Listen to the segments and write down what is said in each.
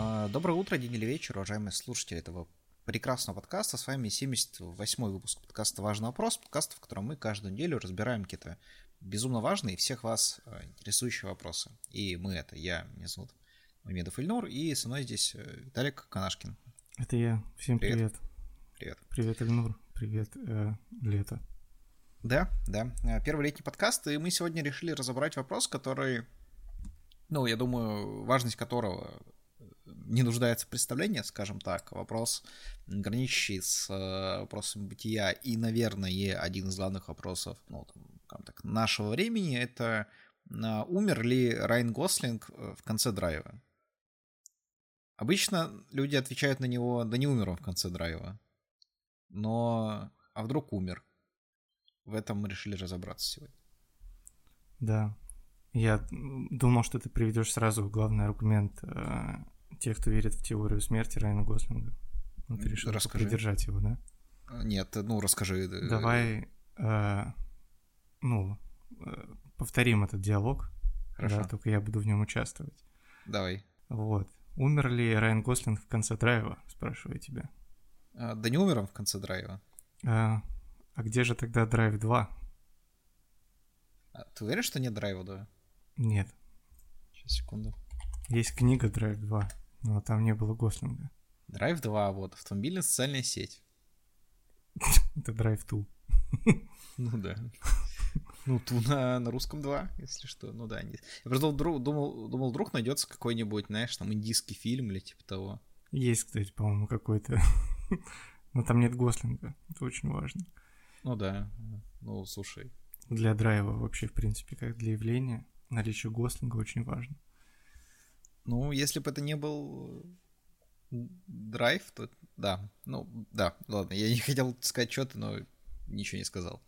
А, доброе утро, день или вечер, уважаемые слушатели этого прекрасного подкаста. С вами 78-й выпуск подкаста «Важный вопрос», подкаста, в котором мы каждую неделю разбираем какие-то безумно важные и всех вас а, интересующие вопросы. И мы это, я, меня зовут Мамедов Ильнур, и со мной здесь э, Виталик Канашкин. Это я. Всем привет. Привет. Привет, Ильнур. Привет, э, Лето. Да, да. Э, первый летний подкаст, и мы сегодня решили разобрать вопрос, который, ну, я думаю, важность которого не нуждается в представлении, скажем так. Вопрос, граничащий с э, вопросом бытия и, наверное, один из главных вопросов ну, там, так, нашего времени, это э, умер ли Райан Гослинг э, в конце драйва? Обычно люди отвечают на него, да не умер он в конце драйва. Но, а вдруг умер? В этом мы решили разобраться сегодня. Да. Я думал, что ты приведешь сразу главный аргумент те, кто верит в теорию смерти Райана Гослинга. Ну, ты решил расскажи. придержать его, да? А, нет, ну расскажи. Э, Давай, э, ну, э, повторим этот диалог. Хорошо. Да, только я буду в нем участвовать. Давай. Вот. Умер ли Райан Гослинг в конце драйва, спрашиваю тебя. А, да не умер он в конце драйва. А, а где же тогда драйв 2? А, ты уверен, что нет драйва 2? Нет. Сейчас, секунду. Есть книга Драйв 2. Но там не было Гослинга. Драйв 2, вот, автомобильная социальная сеть. Это Драйв 2. Ну да. Ну, ту на, на русском 2, если что. Ну да. Я просто думал, думал, думал вдруг найдется какой-нибудь, знаешь, там индийский фильм или типа того. Есть, кстати, по-моему, какой-то. Но там нет Гослинга. Это очень важно. Ну да. Ну, слушай. Для драйва вообще, в принципе, как для явления, наличие Гослинга очень важно. Ну, если бы это не был драйв, то да. Ну, да, ладно, я не хотел сказать что-то, но ничего не сказал.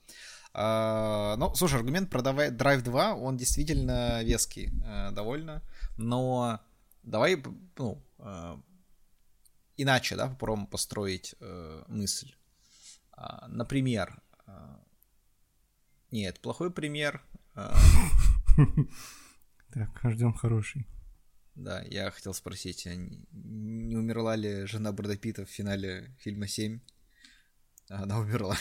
А, ну, слушай, аргумент про Drive 2, он действительно веский а, довольно, но давай, ну, а, иначе, да, попробуем построить мысль. А, например, нет, плохой пример. Так, ждем хороший. Да, я хотел спросить, а не умерла ли жена Брэда Питта в финале фильма 7? Она умерла.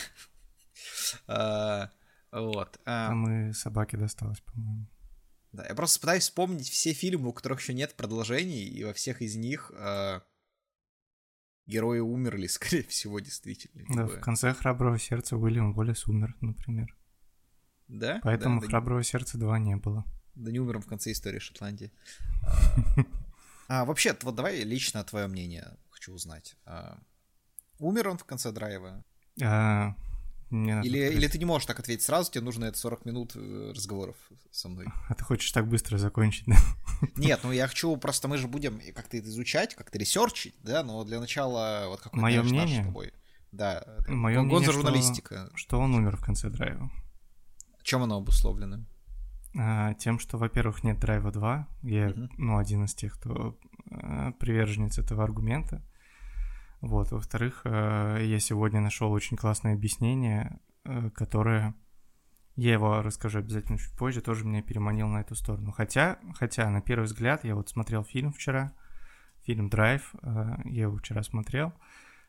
а, вот. А... Там и собаке досталось, по-моему. Да, я просто пытаюсь вспомнить все фильмы, у которых еще нет продолжений, и во всех из них а... герои умерли, скорее всего, действительно. Да, типа... в конце «Храброго сердца» Уильям Уоллес умер, например. Да? Поэтому да, «Храброго сердца 2» не было. Да не умером в конце истории Шотландии. А, вообще, вот давай лично твое мнение хочу узнать. А, умер он в конце драйва? А, или, или ты не можешь так ответить сразу, тебе нужно это 40 минут э, разговоров со мной. А ты хочешь так быстро закончить, да? Нет, ну я хочу, просто мы же будем как-то это изучать, как-то ресерчить, да, но для начала вот какое-то Мое мнение? тобой. Да, Мое мнение, журналистика. Что, что он умер в конце драйва. Чем оно обусловлено? А, тем, что, во-первых, нет драйва 2. Я, uh-huh. ну, один из тех, кто э, приверженец этого аргумента. Вот. Во-вторых, э, я сегодня нашел очень классное объяснение, э, которое я его расскажу обязательно чуть позже, тоже меня переманил на эту сторону. Хотя, хотя на первый взгляд, я вот смотрел фильм вчера, фильм «Драйв», э, я его вчера смотрел,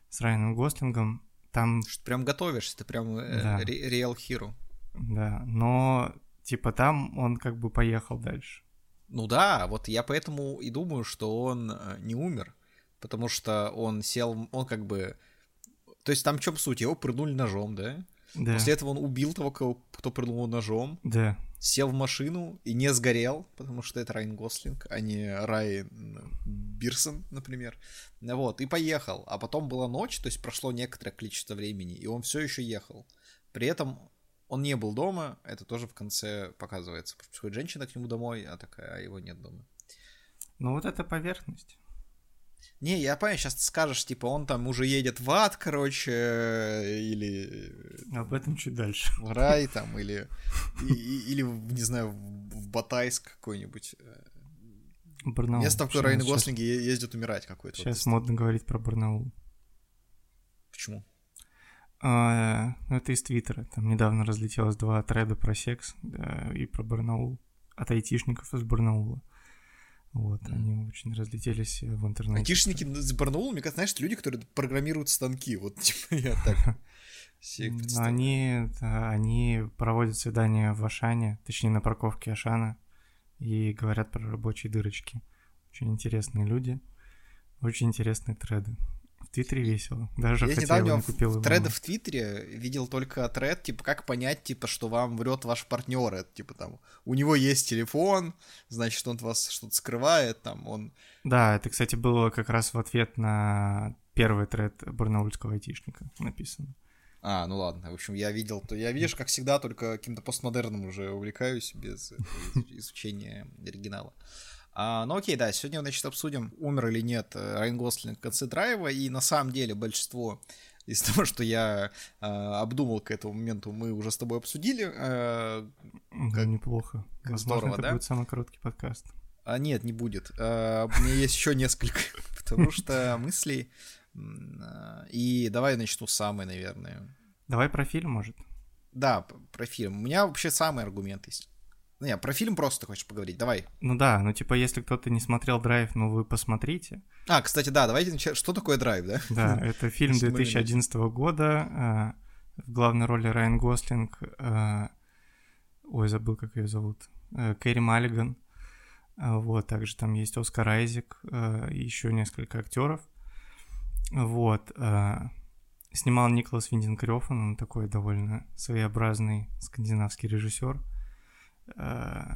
с Райаном Гослингом, там... Прям готовишься, ты прям э, да. реал хиру. Да, но Типа там он как бы поехал дальше. Ну да, вот я поэтому и думаю, что он э, не умер, потому что он сел, он как бы... То есть там в чем суть? Его прыгнули ножом, да? Да. После этого он убил того, кто прыгнул ножом. Да. Сел в машину и не сгорел, потому что это Райан Гослинг, а не Райан Бирсон, например. Вот, и поехал. А потом была ночь, то есть прошло некоторое количество времени, и он все еще ехал. При этом он не был дома, это тоже в конце показывается. Приходит женщина к нему домой, а такая, а его нет дома. Ну вот это поверхность. Не, я понимаю, сейчас ты скажешь, типа, он там уже едет в ад, короче, или... Об этом чуть дальше. В рай там, или, или не знаю, в Батайск какой-нибудь. Барнаул. Место, в которое Райан Гослинги ездят умирать какое-то. Сейчас модно говорить про Барнаул. Почему? А, ну, это из Твиттера. Там недавно разлетелось два треда про секс да, и про Барнаул. От айтишников из Барнаула. Вот, mm. они очень разлетелись в интернете. Айтишники с Барнаул, мне кажется, знаешь, люди, которые программируют станки, вот типа я так они, они проводят свидания в Ашане, точнее на парковке Ашана, и говорят про рабочие дырочки. Очень интересные люди, очень интересные треды. Твиттере весело. Даже я хотя недавно купил в треды в Твиттере видел только тред, типа, как понять, типа, что вам врет ваш партнер. Это, типа, там, у него есть телефон, значит, он вас что-то скрывает, там, он... Да, это, кстати, было как раз в ответ на первый тред барнаульского айтишника написано. А, ну ладно. В общем, я видел, то я, видишь, как всегда, только каким-то постмодерном уже увлекаюсь без изучения оригинала. А, ну окей, да, сегодня, значит, обсудим, умер или нет э, Райан Гослинг в конце драйва, и на самом деле большинство из того, что я э, обдумал к этому моменту, мы уже с тобой обсудили. Э, как, неплохо. Как Возможно, здорово, это да? будет самый короткий подкаст. А нет, не будет. А, у меня есть еще несколько, потому что мыслей а, и давай начну с самой, наверное. Давай про фильм, может? Да, про фильм. У меня вообще самый аргумент есть. Ну, не, про фильм просто хочешь поговорить, давай. Ну да, ну типа, если кто-то не смотрел «Драйв», ну вы посмотрите. А, кстати, да, давайте начнем. Что такое «Драйв», да? Да, это фильм 2011 года. А, в главной роли Райан Гослинг. А, ой, забыл, как ее зовут. Э, Кэрри Маллиган. Вот, также там есть Оскар Айзек еще несколько актеров. Вот. Э, снимал Николас Виндинг он такой довольно своеобразный скандинавский режиссер. Э,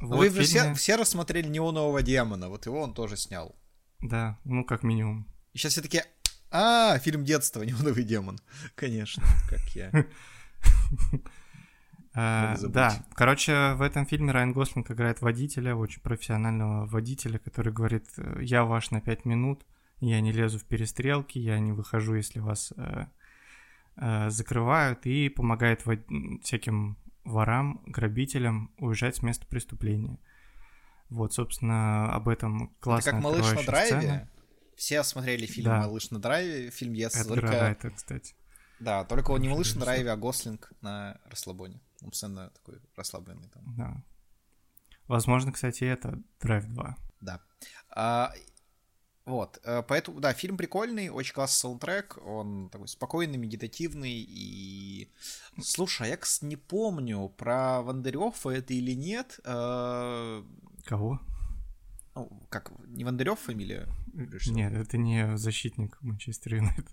вот Вы фильме... все, все рассмотрели «Неонового демона», вот его он тоже снял. Да, ну как минимум. И сейчас все таки а, фильм детства, «Неоновый демон». Конечно, как я. Uh, да, короче, в этом фильме Райан Гослинг играет водителя, очень профессионального водителя, который говорит, я ваш на пять минут, я не лезу в перестрелки, я не выхожу, если вас э, э, закрывают, и помогает всяким ворам, грабителям уезжать с места преступления. Вот, собственно, об этом классно. Это как «Малыш на драйве». Сцена. Все смотрели фильм да. «Малыш на драйве», фильм «Yes», это только... Райта, кстати. Да, только он не «Малыш на драйве», а «Гослинг» на расслабоне. Он постоянно такой расслабленный там. Да. Возможно, кстати, это «Драйв 2». Да. А, вот, э, поэтому, да, фильм прикольный, очень классный саундтрек, он такой спокойный, медитативный, и... Слушай, а я, кстати, не помню, про Вандарефа это или нет. Э, Кого? Ну, как, не Вандарёв фамилия? Нет, это не защитник Манчестер Юнайтед.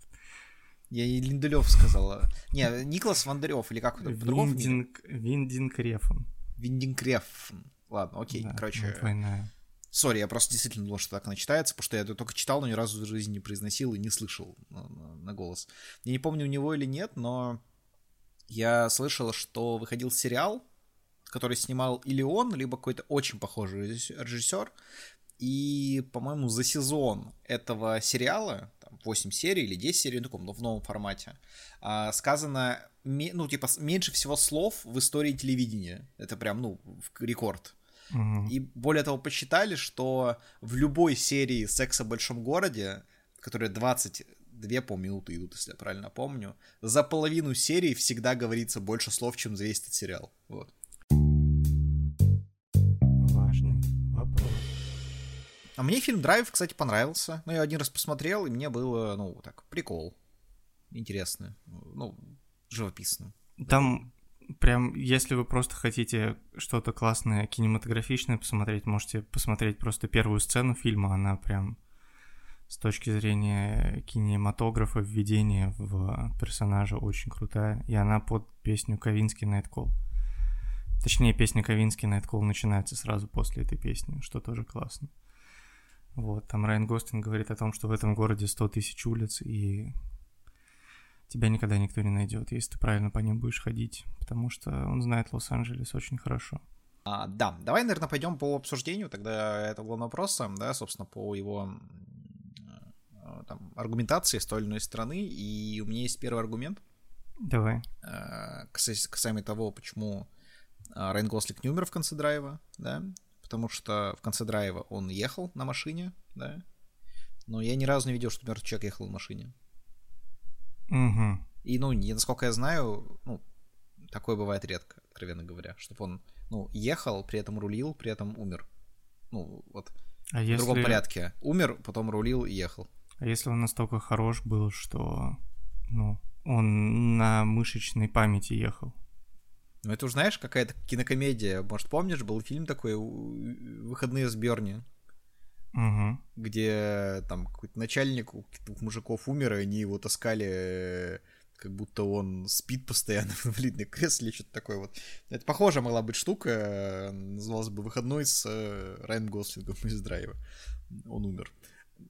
Я и Линделев сказала. Не, Николас Вандарев, или как это Виндинг, Виндинг Рефн. Виндинг Рефн. Ладно, окей, да, короче. Двойная. Sorry, я просто действительно думал, что так она читается, потому что я это только читал, но ни разу в жизни не произносил и не слышал на, голос. Я не помню, у него или нет, но я слышал, что выходил сериал, который снимал или он, либо какой-то очень похожий режиссер. И, по-моему, за сезон этого сериала, там, 8 серий или 10 серий, ну, таком, но в новом формате, а, сказано, ну, типа, меньше всего слов в истории телевидения. Это прям, ну, рекорд. Угу. И более того, посчитали, что в любой серии «Секса в большом городе», которая 22 полминуты идут, если я правильно помню, за половину серии всегда говорится больше слов, чем за весь этот сериал. Вот. Важный вопрос. А мне фильм «Драйв», кстати, понравился. Ну, я один раз посмотрел, и мне было, ну, так, прикол. Интересно. Ну, живописно. Там прям, если вы просто хотите что-то классное, кинематографичное посмотреть, можете посмотреть просто первую сцену фильма, она прям с точки зрения кинематографа, введения в персонажа очень крутая, и она под песню Ковинский Найткол. Точнее, песня Ковинский Найткол начинается сразу после этой песни, что тоже классно. Вот, там Райан Гостин говорит о том, что в этом городе 100 тысяч улиц, и тебя никогда никто не найдет, если ты правильно по ним будешь ходить, потому что он знает Лос-Анджелес очень хорошо. А, да, давай, наверное, пойдем по обсуждению тогда этого вопроса, да, собственно, по его э, там, аргументации с той или иной стороны. И у меня есть первый аргумент. Давай. Э, касаемо того, почему э, Райан Гослик не умер в конце драйва, да, потому что в конце драйва он ехал на машине, да, но я ни разу не видел, что мертвый человек ехал в машине. Угу. И, ну, не, насколько я знаю, ну, такое бывает редко, откровенно говоря, чтобы он, ну, ехал, при этом рулил, при этом умер. Ну, вот. А в если... другом порядке. Умер, потом рулил и ехал. А если он настолько хорош был, что ну, он на мышечной памяти ехал? Ну, это уж знаешь, какая-то кинокомедия. Может, помнишь, был фильм такой «Выходные с Берни»? Угу. Где там какой-то начальник у двух мужиков умер, и они его таскали как будто он спит постоянно в инвалидном кресле, что-то такое вот. Это похожая могла быть штука, называлась бы «Выходной с э, Райан Гослингом из драйва». Он умер.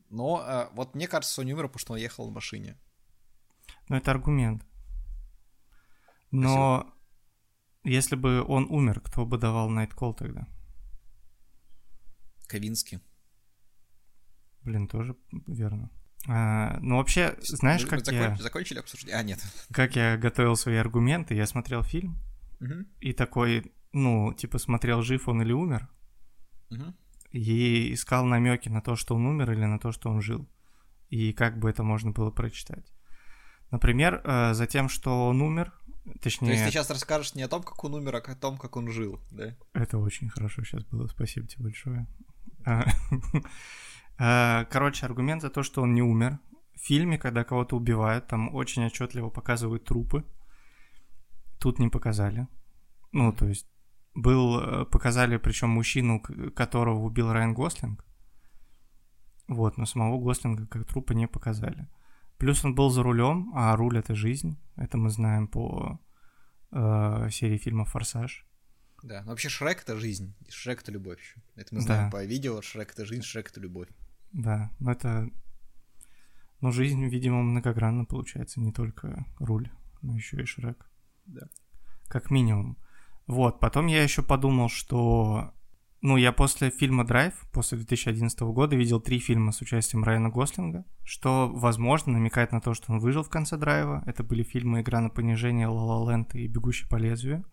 Но э, вот мне кажется, он не умер, потому что он ехал в машине. Ну, это аргумент. Но Спасибо. если бы он умер, кто бы давал Call тогда? Ковинский. Блин, тоже верно. А, ну, вообще, знаешь, как закон... я... Закончили обсуждение? А, нет. Как я готовил свои аргументы, я смотрел фильм, угу. и такой, ну, типа, смотрел, жив он или умер, угу. и искал намеки на то, что он умер, или на то, что он жил. И как бы это можно было прочитать. Например, э, за тем, что он умер, точнее... То есть ты сейчас расскажешь не о том, как он умер, а о том, как он жил, да? Это очень хорошо сейчас было, спасибо тебе большое. Э, короче, аргумент за то, что он не умер. В фильме, когда кого-то убивают, там очень отчетливо показывают трупы. Тут не показали. Ну, то есть был, э, показали причем мужчину, которого убил Райан Гослинг. Вот, но самого Гослинга как трупа не показали. Плюс он был за рулем, а руль это жизнь. Это мы знаем по э, серии фильмов Форсаж. Да, но вообще Шрек это жизнь, Шрек это любовь. Это мы знаем да. по видео, Шрек это жизнь, Шрек это любовь. Да, но это... Ну, жизнь, видимо, многогранна получается, не только руль, но еще и Шрек. Да. Как минимум. Вот, потом я еще подумал, что... Ну, я после фильма «Драйв», после 2011 года, видел три фильма с участием Райана Гослинга, что, возможно, намекает на то, что он выжил в конце «Драйва». Это были фильмы «Игра на понижение», «Ла Ла Ленд» и «Бегущий по лезвию».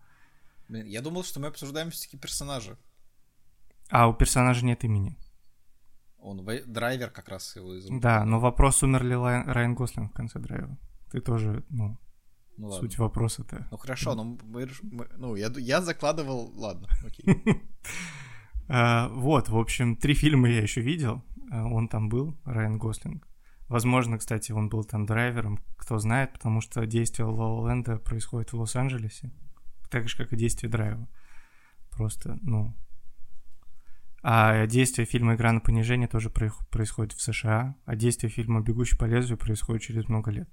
Блин, я думал, что мы обсуждаем все-таки персонажа. А у персонажа нет имени. Он драйвер как раз его изумил. Да, но вопрос, умер ли Райан Гослинг в конце драйва. Ты тоже, ну, ну суть вопроса-то. Ну хорошо, но мы, мы, ну, я, я закладывал, ладно, окей. а, вот, в общем, три фильма я еще видел. А, он там был, Райан Гослинг. Возможно, кстати, он был там драйвером, кто знает, потому что действие Лола Ленда происходит в Лос-Анджелесе, так же, как и действие драйва. Просто, ну, а действие фильма «Игра на понижение» тоже происходит в США, а действие фильма «Бегущий по лезвию» происходит через много лет.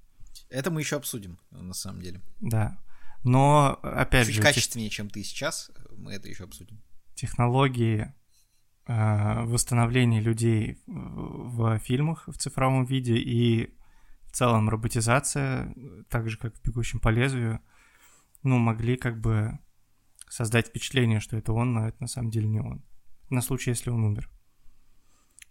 Это мы еще обсудим, на самом деле. Да. Но, опять Чуть же... Качественнее, тех... чем ты сейчас, мы это еще обсудим. Технологии э, восстановления людей в фильмах в цифровом виде и в целом роботизация, так же, как в «Бегущем по лезвию», ну, могли как бы создать впечатление, что это он, но это на самом деле не он на случай, если он умер.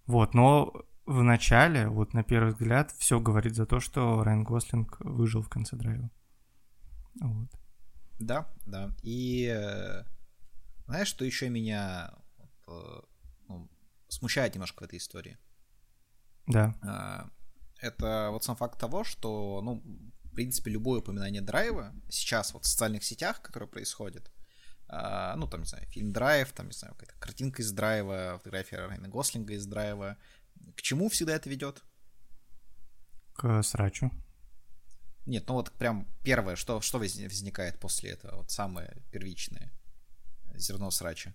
Вот, но в начале, вот на первый взгляд, все говорит за то, что Райан Гослинг выжил в конце драйва. Вот. Да, да. И э, знаешь, что еще меня э, ну, смущает немножко в этой истории? Да. А, это вот сам факт того, что, ну, в принципе, любое упоминание драйва сейчас вот в социальных сетях, которое происходит, ну, там, не знаю, фильм «Драйв», там, не знаю, какая-то картинка из «Драйва», фотография Райана Гослинга из «Драйва». К чему всегда это ведет? К срачу. Нет, ну вот прям первое, что, что возникает после этого, вот самое первичное зерно срача.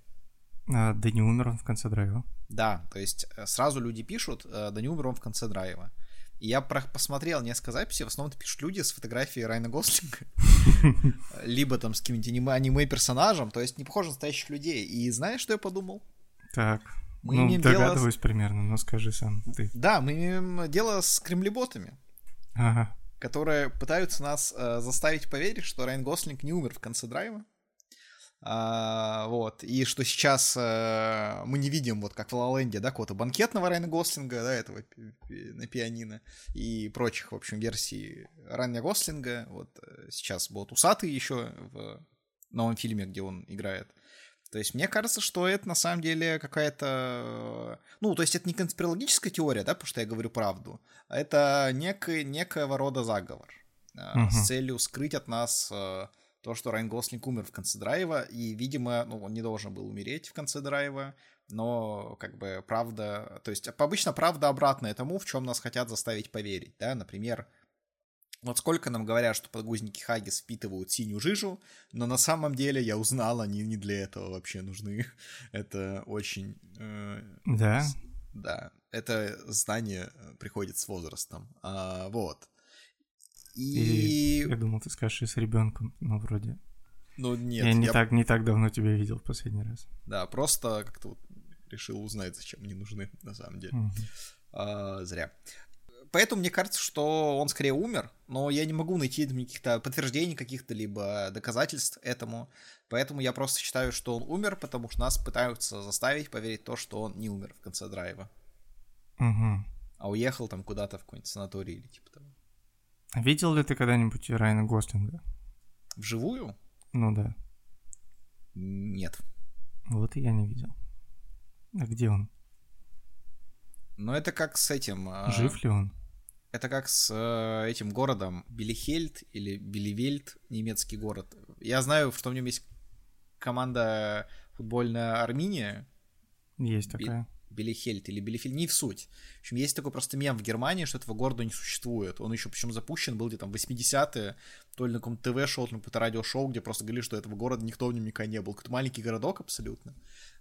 А, да не умер он в конце драйва. Да, то есть э, сразу люди пишут, э, да не умер он в конце драйва. И я про- посмотрел несколько записей, в основном пишут люди с фотографией Райана Гослинга, либо там с каким-нибудь аниме-персонажем, то есть не похоже на настоящих людей. И знаешь, что я подумал? Так, мы ну, догадываюсь дело... примерно, но скажи сам ты. Да, мы имеем дело с кремлеботами, ага. которые пытаются нас э, заставить поверить, что Райан Гослинг не умер в конце драйва. А, вот, и что сейчас а, мы не видим, вот как в Лаленде, да, какого-то банкетного Райана Гослинга, да, этого на пианино и прочих, в общем, версий Райана Гослинга. Вот э, сейчас будут усатый еще в новом фильме, где он играет. То есть мне кажется, что это на самом деле какая-то... Ну, то есть это не конспирологическая теория, да, потому что я говорю правду, а это некий, некого рода заговор uh-huh. с целью скрыть от нас то, что Райан Гослинг умер в конце драйва, и, видимо, ну, он не должен был умереть в конце драйва, но, как бы, правда... То есть, обычно правда обратная тому, в чем нас хотят заставить поверить, да, например, вот сколько нам говорят, что подгузники Хагис впитывают синюю жижу, но на самом деле я узнал, они не для этого вообще нужны. Это очень... Э, да? С, да, это знание приходит с возрастом. А, вот. И... и... Я думал, ты скажешь и с ребенком, но вроде... Ну нет. Я не, я... Так, не так давно тебя видел в последний раз. Да, просто как-то вот решил узнать, зачем они нужны, на самом деле. Угу. А, зря. Поэтому мне кажется, что он скорее умер, но я не могу найти каких-то подтверждений, каких-то либо доказательств этому. Поэтому я просто считаю, что он умер, потому что нас пытаются заставить поверить в то, что он не умер в конце драйва. Угу. А уехал там куда-то в какой-нибудь санаторий или типа того. Видел ли ты когда-нибудь Райана Гослинга? Вживую? Ну да. Нет. Вот и я не видел. А где он? Ну, это как с этим... А, Жив ли он? Это как с э, этим городом Билихельд или Биливельд, немецкий город. Я знаю, что в нем есть команда футбольная Армения. Есть такая. Белихельт или Белифель, не в суть. В общем, есть такой просто мем в Германии, что этого города не существует. Он еще причем запущен был где-то там 80-е, то ли на каком-то ТВ-шоу, то ли на каком-то радиошоу, где просто говорили, что этого города никто в нем никогда не был. Какой-то маленький городок абсолютно.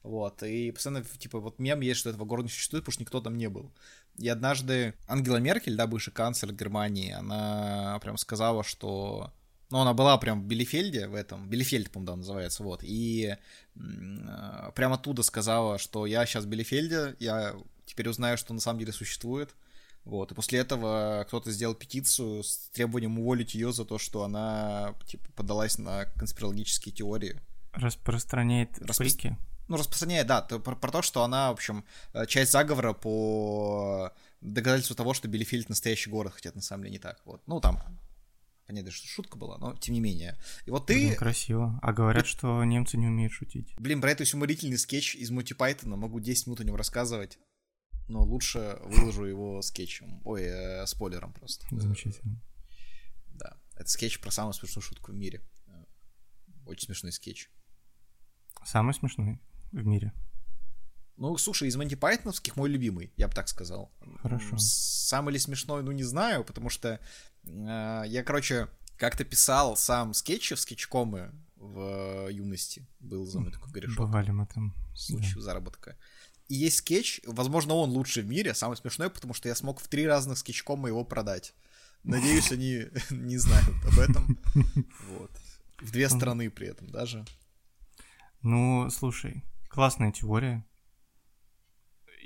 Вот, и постоянно, типа, вот мем есть, что этого города не существует, потому что никто там не был. И однажды Ангела Меркель, да, бывший канцлер Германии, она прям сказала, что ну, она была прям в Билефельде, в этом, Билефельд, по-моему, да, называется, вот, и э, прям оттуда сказала, что я сейчас в Билефельде, я теперь узнаю, что на самом деле существует, вот, и после этого кто-то сделал петицию с требованием уволить ее за то, что она, типа, подалась на конспирологические теории. Распространяет Распро... фейки? Ну, распространяет, да, про, про то, что она, в общем, э, часть заговора по доказательству того, что Билефельд настоящий город, хотя это на самом деле не так, вот, ну, там, Понятно, что шутка была, но тем не менее. И вот ты... Блин, красиво. А говорят, что немцы не умеют шутить. Блин, про это уморительный скетч из Монти Пайтона. Могу 10 минут о нем рассказывать. Но лучше выложу его скетчем. Ой, э, спойлером просто. Замечательно. Да. Это скетч про самую смешную шутку в мире. Очень смешной скетч. Самый смешной в мире. Ну, слушай, из Монти Пайтоновских мой любимый, я бы так сказал. Хорошо. Самый ли смешной, ну, не знаю, потому что э, я, короче, как-то писал сам скетчи в скетчкомы в юности. Был за мной такой корешок. Бывали мы там. Случай да. заработка. И есть скетч, возможно, он лучший в мире, самый смешной, потому что я смог в три разных скетчкома его продать. Надеюсь, они не знают об этом. Вот. В две стороны при этом даже. Ну, слушай, классная теория.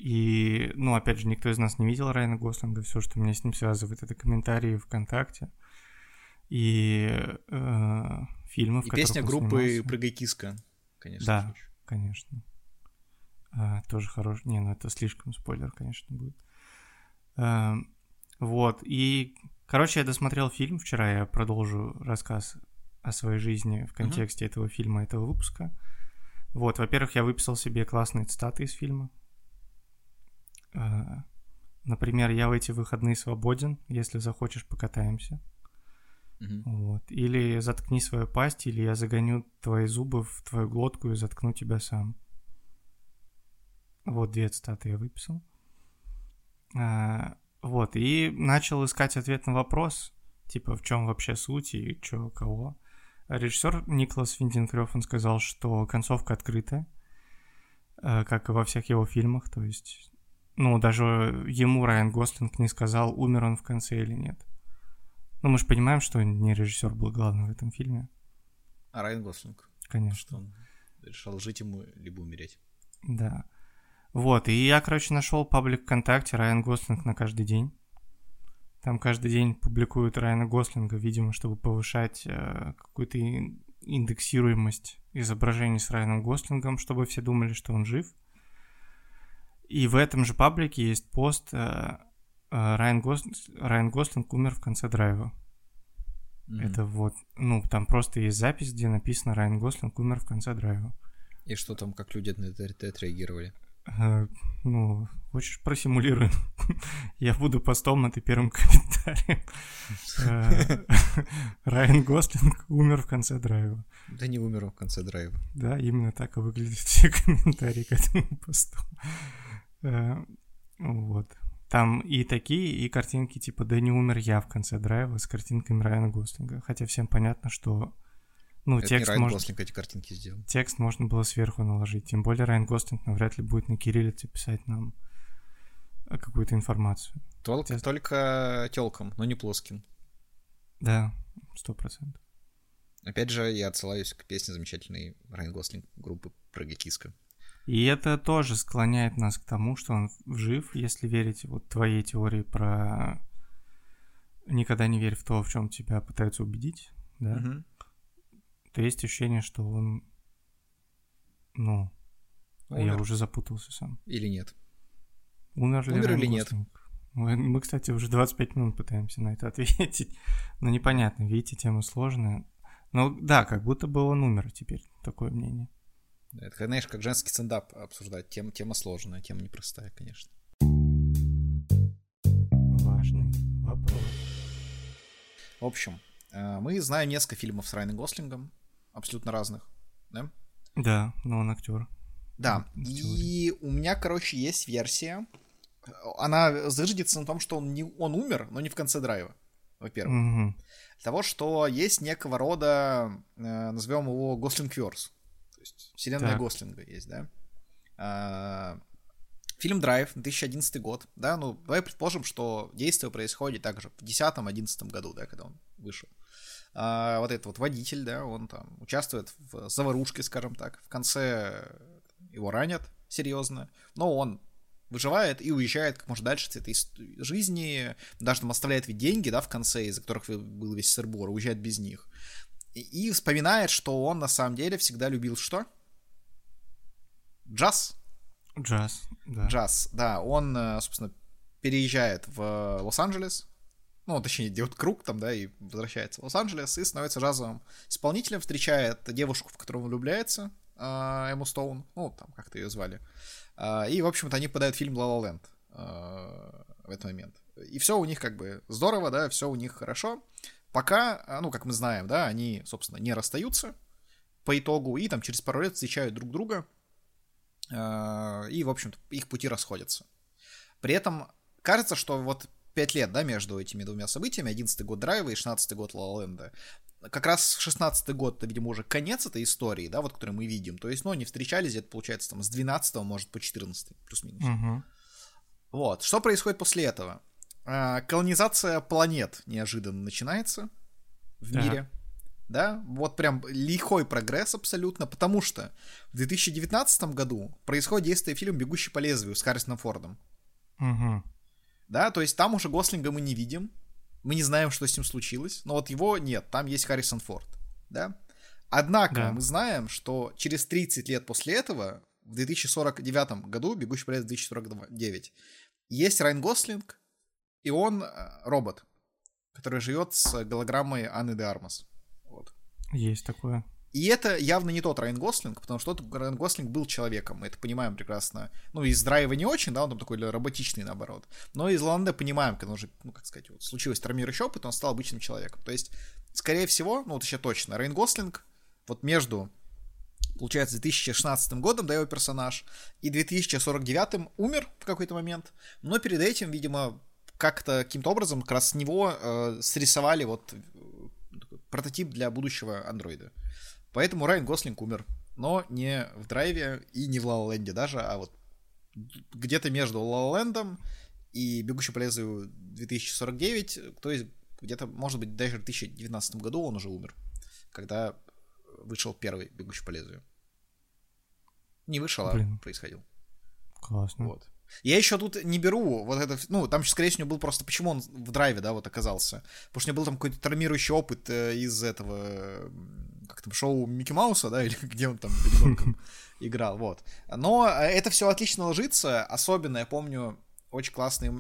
И, ну, опять же, никто из нас не видел Райана Гослинга. Все, что меня с ним связывает, это комментарии ВКонтакте и э, фильмы, в и песня группы «Прыгай киска», конечно. Да, же. конечно. А, тоже хорош. Не, ну это слишком спойлер, конечно, будет. А, вот, и, короче, я досмотрел фильм вчера, я продолжу рассказ о своей жизни в контексте uh-huh. этого фильма, этого выпуска. Вот, во-первых, я выписал себе классные цитаты из фильма. Э, например, я в эти выходные свободен, если захочешь, покатаемся. Mm-hmm. Вот. Или заткни свою пасть, или я загоню твои зубы в твою глотку и заткну тебя сам. Вот две цитаты я выписал. А, вот, и начал искать ответ на вопрос, типа, в чем вообще суть и чё, кого. Режиссер Николас Виндинкрёв, он сказал, что концовка открытая, э, как и во всех его фильмах, то есть ну, даже ему Райан Гослинг не сказал, умер он в конце или нет. Ну, мы же понимаем, что не режиссер был главным в этом фильме. А Райан Гослинг? Конечно. Что он решил жить ему, либо умереть. Да. Вот, и я, короче, нашел паблик ВКонтакте Райан Гослинг на каждый день. Там каждый день публикуют Райана Гослинга, видимо, чтобы повышать э, какую-то индексируемость изображений с Райаном Гослингом, чтобы все думали, что он жив. И в этом же паблике есть пост э, э, Райан, Гос... Райан Гослинг умер в конце драйва. Mm-hmm. Это вот, ну, там просто есть запись, где написано Райан Гослинг умер в конце драйва. И что там, как люди на это отреагировали? Э, ну, хочешь, просимулируем. Я буду постом, а ты первым комментарием. Райан Гослинг умер в конце драйва. Да не умер в конце драйва. Да, именно так и выглядят все комментарии к этому посту. Э, вот. Там и такие, и картинки типа «Да не умер я» в конце драйва с картинками Райана Гослинга. Хотя всем понятно, что ну, Это текст не Райан можно... Гослинг эти картинки сделал. Текст можно было сверху наложить. Тем более Райан Гослинг навряд ли будет на кириллице писать нам э, какую-то информацию. Только, Хотя- только телкам, но не плоским. Да, сто процентов. Опять же, я отсылаюсь к песне замечательной Райан Гослинг группы Прогакиска. И это тоже склоняет нас к тому, что он жив, если верить вот твоей теории про никогда не верь в то, в чем тебя пытаются убедить, да, Мгм. то есть ощущение, что он, ну, я Умер уже запутался сам. Или нет? Умер ли Умер или нет? Мы, кстати, уже 25 минут пытаемся на это ответить. Но непонятно, видите, тема сложная. Ну да, как будто бы он умер теперь, такое мнение. Это, знаешь, как женский стендап обсуждать. Тема, тема сложная, тема непростая, конечно. Важный вопрос. В общем, э, мы знаем несколько фильмов с Райаном Гослингом, абсолютно разных, да? Да, но он актер. Да, и у меня, короче, есть версия. Она зыждется на том, что он, не, он умер, но не в конце драйва, во-первых. Мгм. Того, что есть некого рода, э, назовем его Гослингверс. То есть вселенная Так. Гослинга есть, да? А, Фильм «Драйв», 2011 год, да, ну, давай предположим, что действие происходит также в 2010-2011 году, да, когда он вышел. А, вот этот вот водитель, да, он там участвует в заварушке, скажем так, в конце его ранят серьезно, но он выживает и уезжает как можно дальше от этой жизни, даже там оставляет ведь деньги, да, в конце, из-за которых был весь сырбор, уезжает без них. И, и вспоминает, что он на самом деле всегда любил что? Джаз. Джаз, да. Джаз, да. Он, э, собственно, переезжает в Лос-Анджелес, ну, точнее, делает круг там, да, и возвращается в Лос-Анджелес, и становится джазовым исполнителем, встречает девушку, в которую он влюбляется, э, Эмму Стоун, ну, там, как-то ее звали. А, И, в общем-то, они подают фильм «Ла Ла Ленд» э, в этот момент. И все у них как бы здорово, да, все у них хорошо. Пока, а, ну, как мы знаем, да, они, собственно, не расстаются по итогу, и там через пару лет встречают друг друга, э, и, в общем-то, их пути расходятся. При этом кажется, что вот пять лет, да, между этими двумя событиями, 11 год Драйва и 16 год Ла Ленда, как раз 16 год, это, видимо, уже конец этой истории, да, вот, которую мы видим. То есть, ну, они встречались где-то, получается, там, с 12 может, по 14 плюс-минус. Мгм. Вот. Что происходит после этого? А, колонизация планет неожиданно начинается в Так. мире. Да, вот прям лихой прогресс абсолютно, потому что в 2019 году происходит действие фильма «Бегущий по лезвию» с Харрисоном Фордом. Мгм. Да, то есть там уже Гослинга мы не видим, мы не знаем, что с ним случилось, но вот его нет, там есть Харрисон Форд, да. Однако Да. мы знаем, что через 30 лет после этого, в 2049 году, «Бегущий по лезвию» 2049, есть Райан Гослинг, и он э, робот, который живет с голограммой Анны де Армас. Вот. Есть такое. И это явно не тот Райан Гослинг, потому что тот Райан Гослинг был человеком, мы это понимаем прекрасно. Ну, из Драйва не очень, да, он там такой роботичный, наоборот. Но из Ланда понимаем, когда уже, ну, как сказать, вот, случилось травмирующий опыт, он стал обычным человеком. То есть, скорее всего, ну, вот еще точно, Райан Гослинг вот между, получается, 2016 годом, да, его персонаж, и 2049 умер в какой-то момент, но перед этим, видимо, как-то каким-то образом как раз с него э, срисовали вот э, прототип для будущего андроида. Поэтому Райан Гослинг умер. Но не в драйве и не в Ла Ленде даже, а вот где-то между Ла Лендом и Бегущий по лезвию 2049, то есть где-то, может быть, даже в 2019 году он уже умер, когда вышел первый Бегущий по лезвию. Не вышел, а Блин. происходил. Классно. Вот. Я еще тут не беру вот это, ну, там, скорее всего, был просто, почему он в драйве, да, вот оказался. Потому что у него был там какой-то травмирующий опыт э, из этого, как там, шоу Микки Мауса, да, или где он там ребенком играл, вот. Но э, это все отлично ложится, особенно, я помню, очень классный,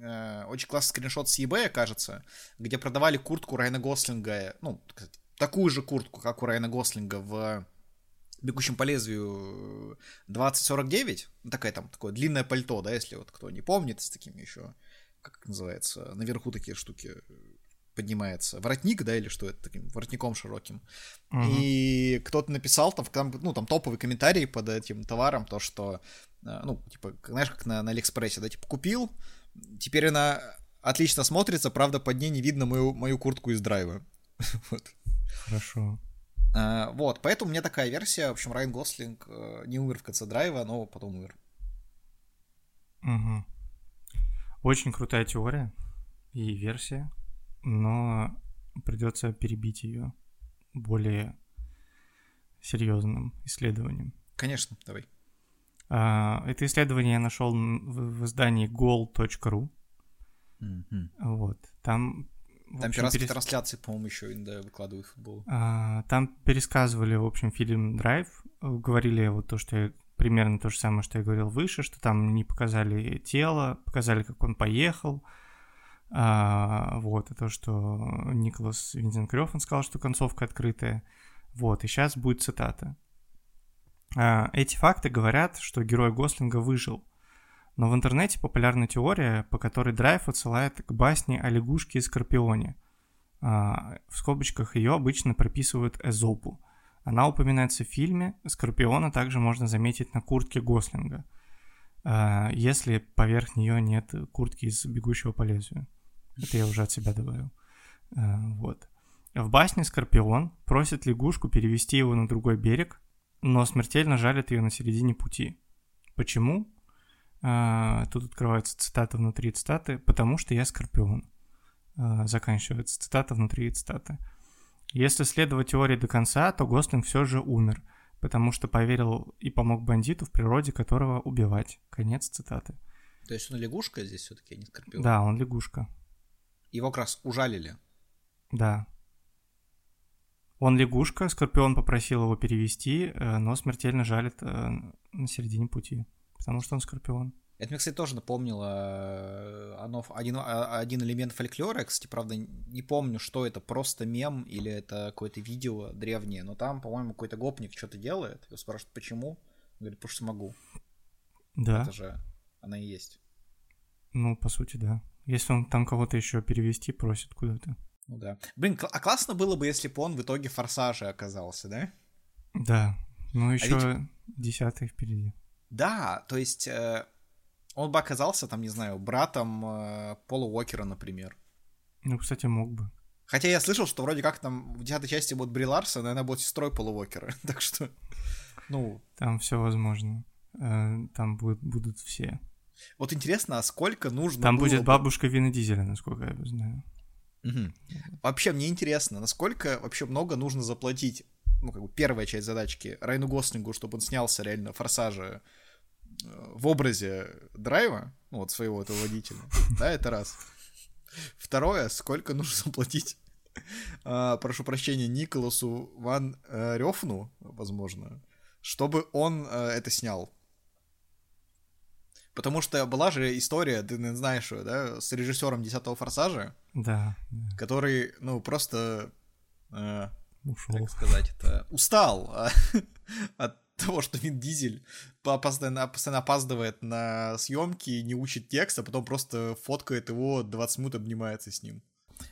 э, очень классный скриншот с eBay, кажется, где продавали куртку Райана Гослинга, ну, кстати, такую же куртку, как у Райана Гослинга в бегущим по лезвию 2049, ну, такая там такое длинное пальто, да, если вот кто не помнит, с такими еще, как называется, наверху такие штуки поднимается. Воротник, да, или что это, таким воротником широким. Угу. И кто-то написал там, ну, там топовый комментарий под этим товаром, то, что, э, ну, типа, знаешь, как на, на Алиэкспрессе, да, типа, купил, теперь она отлично смотрится, правда, под ней не видно мою, мою куртку из драйва. вот. Хорошо. А, вот, поэтому у меня такая версия. В общем, Райан Гослинг э, не умер в конце драйва, но потом умер. Угу. Очень крутая теория и версия, но придется перебить ее более серьезным исследованием. Конечно, давай. А, это исследование я нашел в, в издании goal.ru. Mm-hmm. Вот. Там там пиратские перес... трансляции, по-моему, еще иногда выкладывают футбол. А, там пересказывали, в общем, фильм «Драйв». Говорили вот то, что я... Примерно то же самое, что я говорил выше, что там не показали тело, показали, как он поехал. А, вот, и то, что Николас Винденкрёфен сказал, что концовка открытая. Вот, и сейчас будет цитата. А, эти факты говорят, что герой Гослинга выжил. Но в интернете популярна теория, по которой Драйв отсылает к басне о лягушке и скорпионе. А, в скобочках ее обычно прописывают Эзопу. Она упоминается в фильме, Скорпиона также можно заметить на куртке Гослинга, а, если поверх нее нет куртки из «Бегущего по лезвию». Это я уже от себя добавил. А, вот. В басне Скорпион просит лягушку перевести его на другой берег, но смертельно жалит ее на середине пути. Почему? А, тут открывается цитата внутри цитаты, потому что я скорпион. А, заканчивается цитата внутри цитаты. Если следовать теории до конца, то Гослинг все же умер, потому что поверил и помог бандиту, в природе которого убивать. Конец цитаты. То есть он лягушка здесь все-таки, а не скорпион? Да, он лягушка. Его как раз ужалили? Да. Он лягушка, Скорпион попросил его перевести, э, но смертельно жалит э, на середине пути потому что он скорпион. Это мне, кстати, тоже напомнило э, оно, один, а, один элемент фольклора. Я, кстати, правда, не помню, что это, просто мем или это какое-то видео древнее, но там, по-моему, какой-то гопник что-то делает, его спрашивают, почему, он говорит, потому что могу. Да. Это же она и есть. Ну, по сути, да. Если он там кого-то еще перевести просит куда-то. Ну да. Блин, а классно было бы, если бы он в итоге форсаже оказался, да? Да. Ну, еще а ведь... десятый впереди. Да, то есть э, он бы оказался там, не знаю, братом э, Пола Уокера, например. Ну, кстати, мог бы. Хотя я слышал, что вроде как там в десятой части будет Бри Ларсон, и она будет сестрой Пола Уокера. так что, ну... Там все возможно. Э, там будут, будут все. Вот интересно, а сколько нужно Там будет бабушка Вина Дизеля, насколько я знаю. Угу. Вообще, мне интересно, насколько вообще много нужно заплатить ну, как бы первая часть задачки Райну Гослингу, чтобы он снялся реально форсажа э, в образе драйва, ну, вот своего этого водителя, да, это раз. Второе, сколько нужно заплатить, а, прошу прощения, Николасу Ван э, Рёфну, возможно, чтобы он э, это снял. Потому что была же история, ты знаешь, да, с режиссером десятого форсажа. Да. да. Который, ну, просто э, ушел. Как сказать это? Устал а, от того, что Вин Дизель постоянно, постоянно опаздывает на съемки, не учит текст, а потом просто фоткает его, 20 минут обнимается с ним.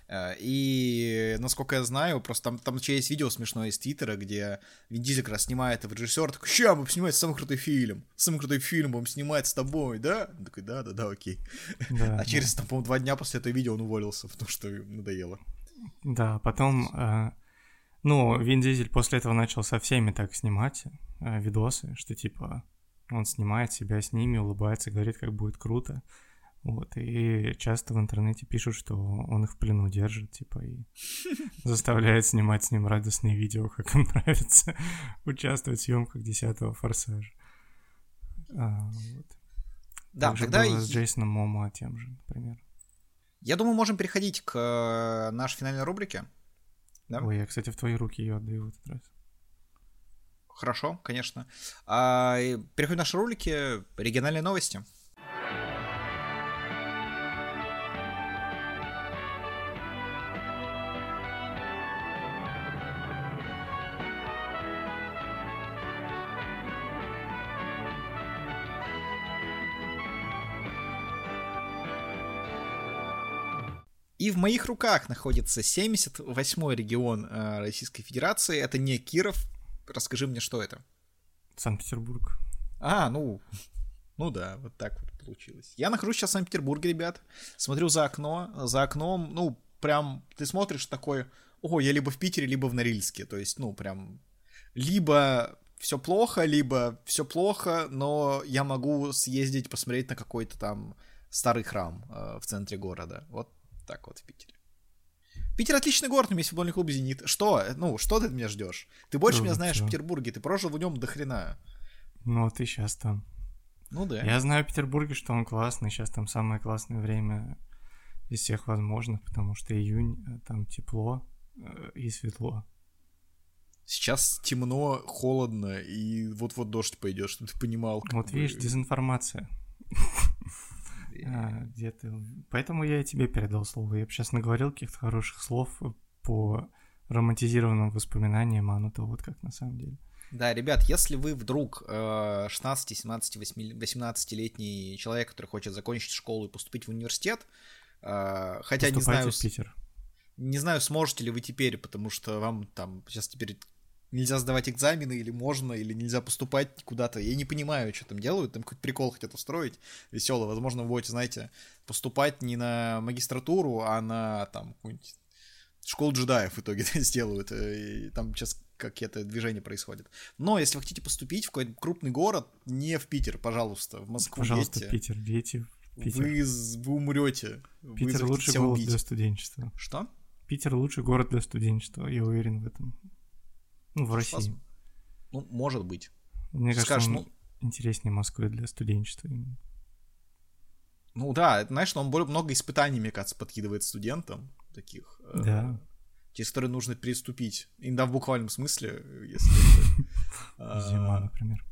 Э, и, насколько я знаю, просто там, там еще есть видео смешное из Твиттера, где Вин Дизель как раз снимает этого режиссера, такой, ща, будем снимать самый крутой фильм, самый крутой фильм будем снимать с тобой, да? Он такой, да, да, да, окей. Да, а через, там, по-моему, два дня после этого видео он уволился, потому что надоело. Да, потом э, ну, Вин Дизель после этого начал со всеми так снимать э, видосы, что типа он снимает себя с ними, улыбается, говорит, как будет круто. Вот, и часто в интернете пишут, что он их в плену держит, типа, и заставляет снимать с ним радостные видео, как им нравится участвовать в съемках десятого форсажа. А, вот. Да, Также тогда... Было с Джейсоном Момоа тем же, например. Я думаю, можем переходить к э, нашей финальной рубрике. Да? Ой, я, кстати, в твои руки ее отдаю в этот раз. Хорошо, конечно. А, переходим к нашей рубрике «Региональные новости». И в моих руках находится 78-й регион э, Российской Федерации. Это не Киров. Расскажи мне, что это? Санкт-Петербург. А, ну, ну да, вот так вот получилось. Я нахожусь сейчас в Санкт-Петербурге, ребят. Смотрю за окно. За окном, ну, прям ты смотришь такой, о, я либо в Питере, либо в Норильске. То есть, ну, прям либо все плохо, либо все плохо, но я могу съездить посмотреть на какой-то там старый храм э, в центре города. Вот так вот в Питере. Питер отличный город, у меня есть футбольный клуб «Зенит». Что? Ну, что ты от меня ждешь? Ты больше ну, меня знаешь все. в Петербурге, ты прожил в нем до хрена. Ну, ты сейчас там. Ну да. Я знаю в Петербурге, что он классный, сейчас там самое классное время из всех возможных, потому что июнь, э, там тепло э, и светло. Сейчас темно, холодно, и вот-вот дождь пойдет, чтобы ты понимал. Вот видишь, дезинформация. А, где ты? Поэтому я и тебе передал слово. Я бы сейчас наговорил каких-то хороших слов по романтизированным воспоминаниям, а оно-то вот как на самом деле. Да, ребят, если вы вдруг 16, 17, 18-летний человек, который хочет закончить школу и поступить в университет, э, хотя не знаю... в Питер. Не знаю, сможете ли вы теперь, потому что вам там сейчас теперь нельзя сдавать экзамены, или можно, или нельзя поступать куда-то. Я не понимаю, что там делают, там какой-то прикол хотят устроить веселый. Возможно, вы будете, знаете, поступать не на магистратуру, а на там какую-нибудь школу джедаев в итоге сделают. И там сейчас какие-то движения происходят. Но если вы хотите поступить в какой-то крупный город, не в Питер, пожалуйста, в Москву Пожалуйста, едьте. Питер, дети. Питер. Вы, вы умрете. Питер вы лучший город убить. для студенчества. Что? Питер лучший город для студенчества, я уверен в этом. Ну, в России. Возможно. Ну, может быть. Мне кажется, Скажешь, ну... интереснее Москвы для студенчества именно. Ну да, знаешь, он более много испытаний, мне кажется, подкидывает студентам таких. Э, да. Э, через которые нужно переступить. Иногда в буквальном смысле, если Зима, например.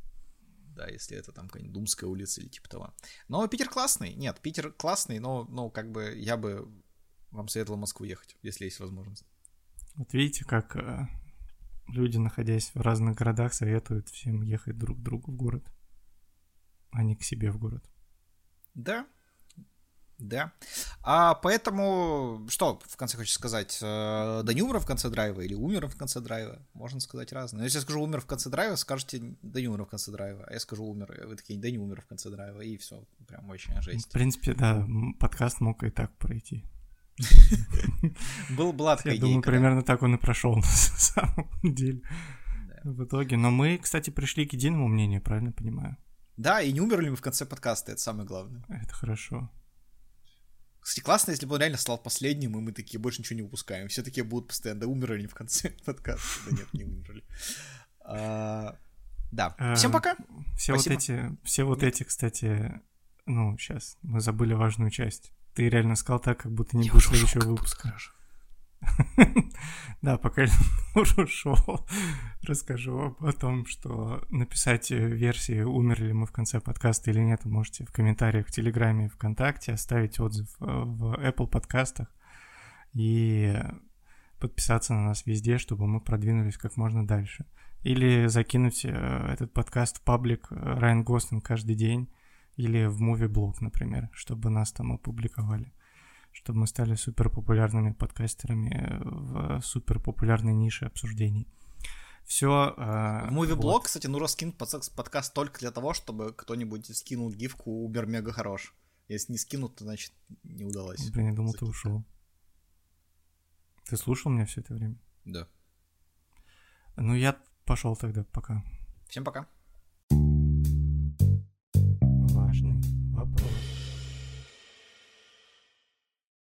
Да, если это там какая-нибудь Думская улица или типа того. Но Питер классный. Нет, Питер классный, но, но как бы я бы вам советовал в Москву ехать, если есть возможность. Вот видите, как э, люди, находясь в разных городах, советуют всем ехать друг к другу в город, а не к себе в город. Да, да. А поэтому, что в конце хочешь сказать? Э, да не умер в конце драйва или умер в конце драйва? Можно сказать разное. Но если я скажу умер в конце драйва, скажете да не умер в конце драйва. А я скажу умер, вы такие да не умер в конце драйва. И все, прям очень жесть. В принципе, да, подкаст мог и так пройти. Был такая Я думаю, примерно так он и прошел на самом деле. В итоге. Но мы, кстати, пришли к единому мнению, правильно понимаю? Да, и не умерли мы в конце подкаста, это самое главное. Это хорошо. Кстати, классно, если бы он реально стал последним, и мы такие больше ничего не выпускаем. Все такие будут постоянно, да умерли в конце подкаста. Да нет, не умерли. А, да. А, Всем пока. Все вот эти, все вот эти, кстати, ну, сейчас мы забыли важную часть. Ты реально сказал так, как будто не будет следующего выпуска. Да, пока я ушел, расскажу о том, что написать версии, умерли мы в конце подкаста или нет, можете в комментариях в Телеграме и ВКонтакте оставить отзыв э, в Apple подкастах и подписаться на нас везде, чтобы мы продвинулись как можно дальше. Или закинуть э, этот подкаст в паблик Райан Гостин каждый день или в муви-блог, например, чтобы нас там опубликовали чтобы мы стали супер популярными подкастерами в супер популярной нише обсуждений. Все. Э, Муви-блог, вот. кстати, нужно скинуть подкаст только для того, чтобы кто-нибудь скинул гифку Убер мега хорош. Если не скинут, то значит не удалось. Блин, я думал, ты ушел. Ты слушал меня все это время? Да. Ну, я пошел тогда, пока. Всем пока. Важный вопрос.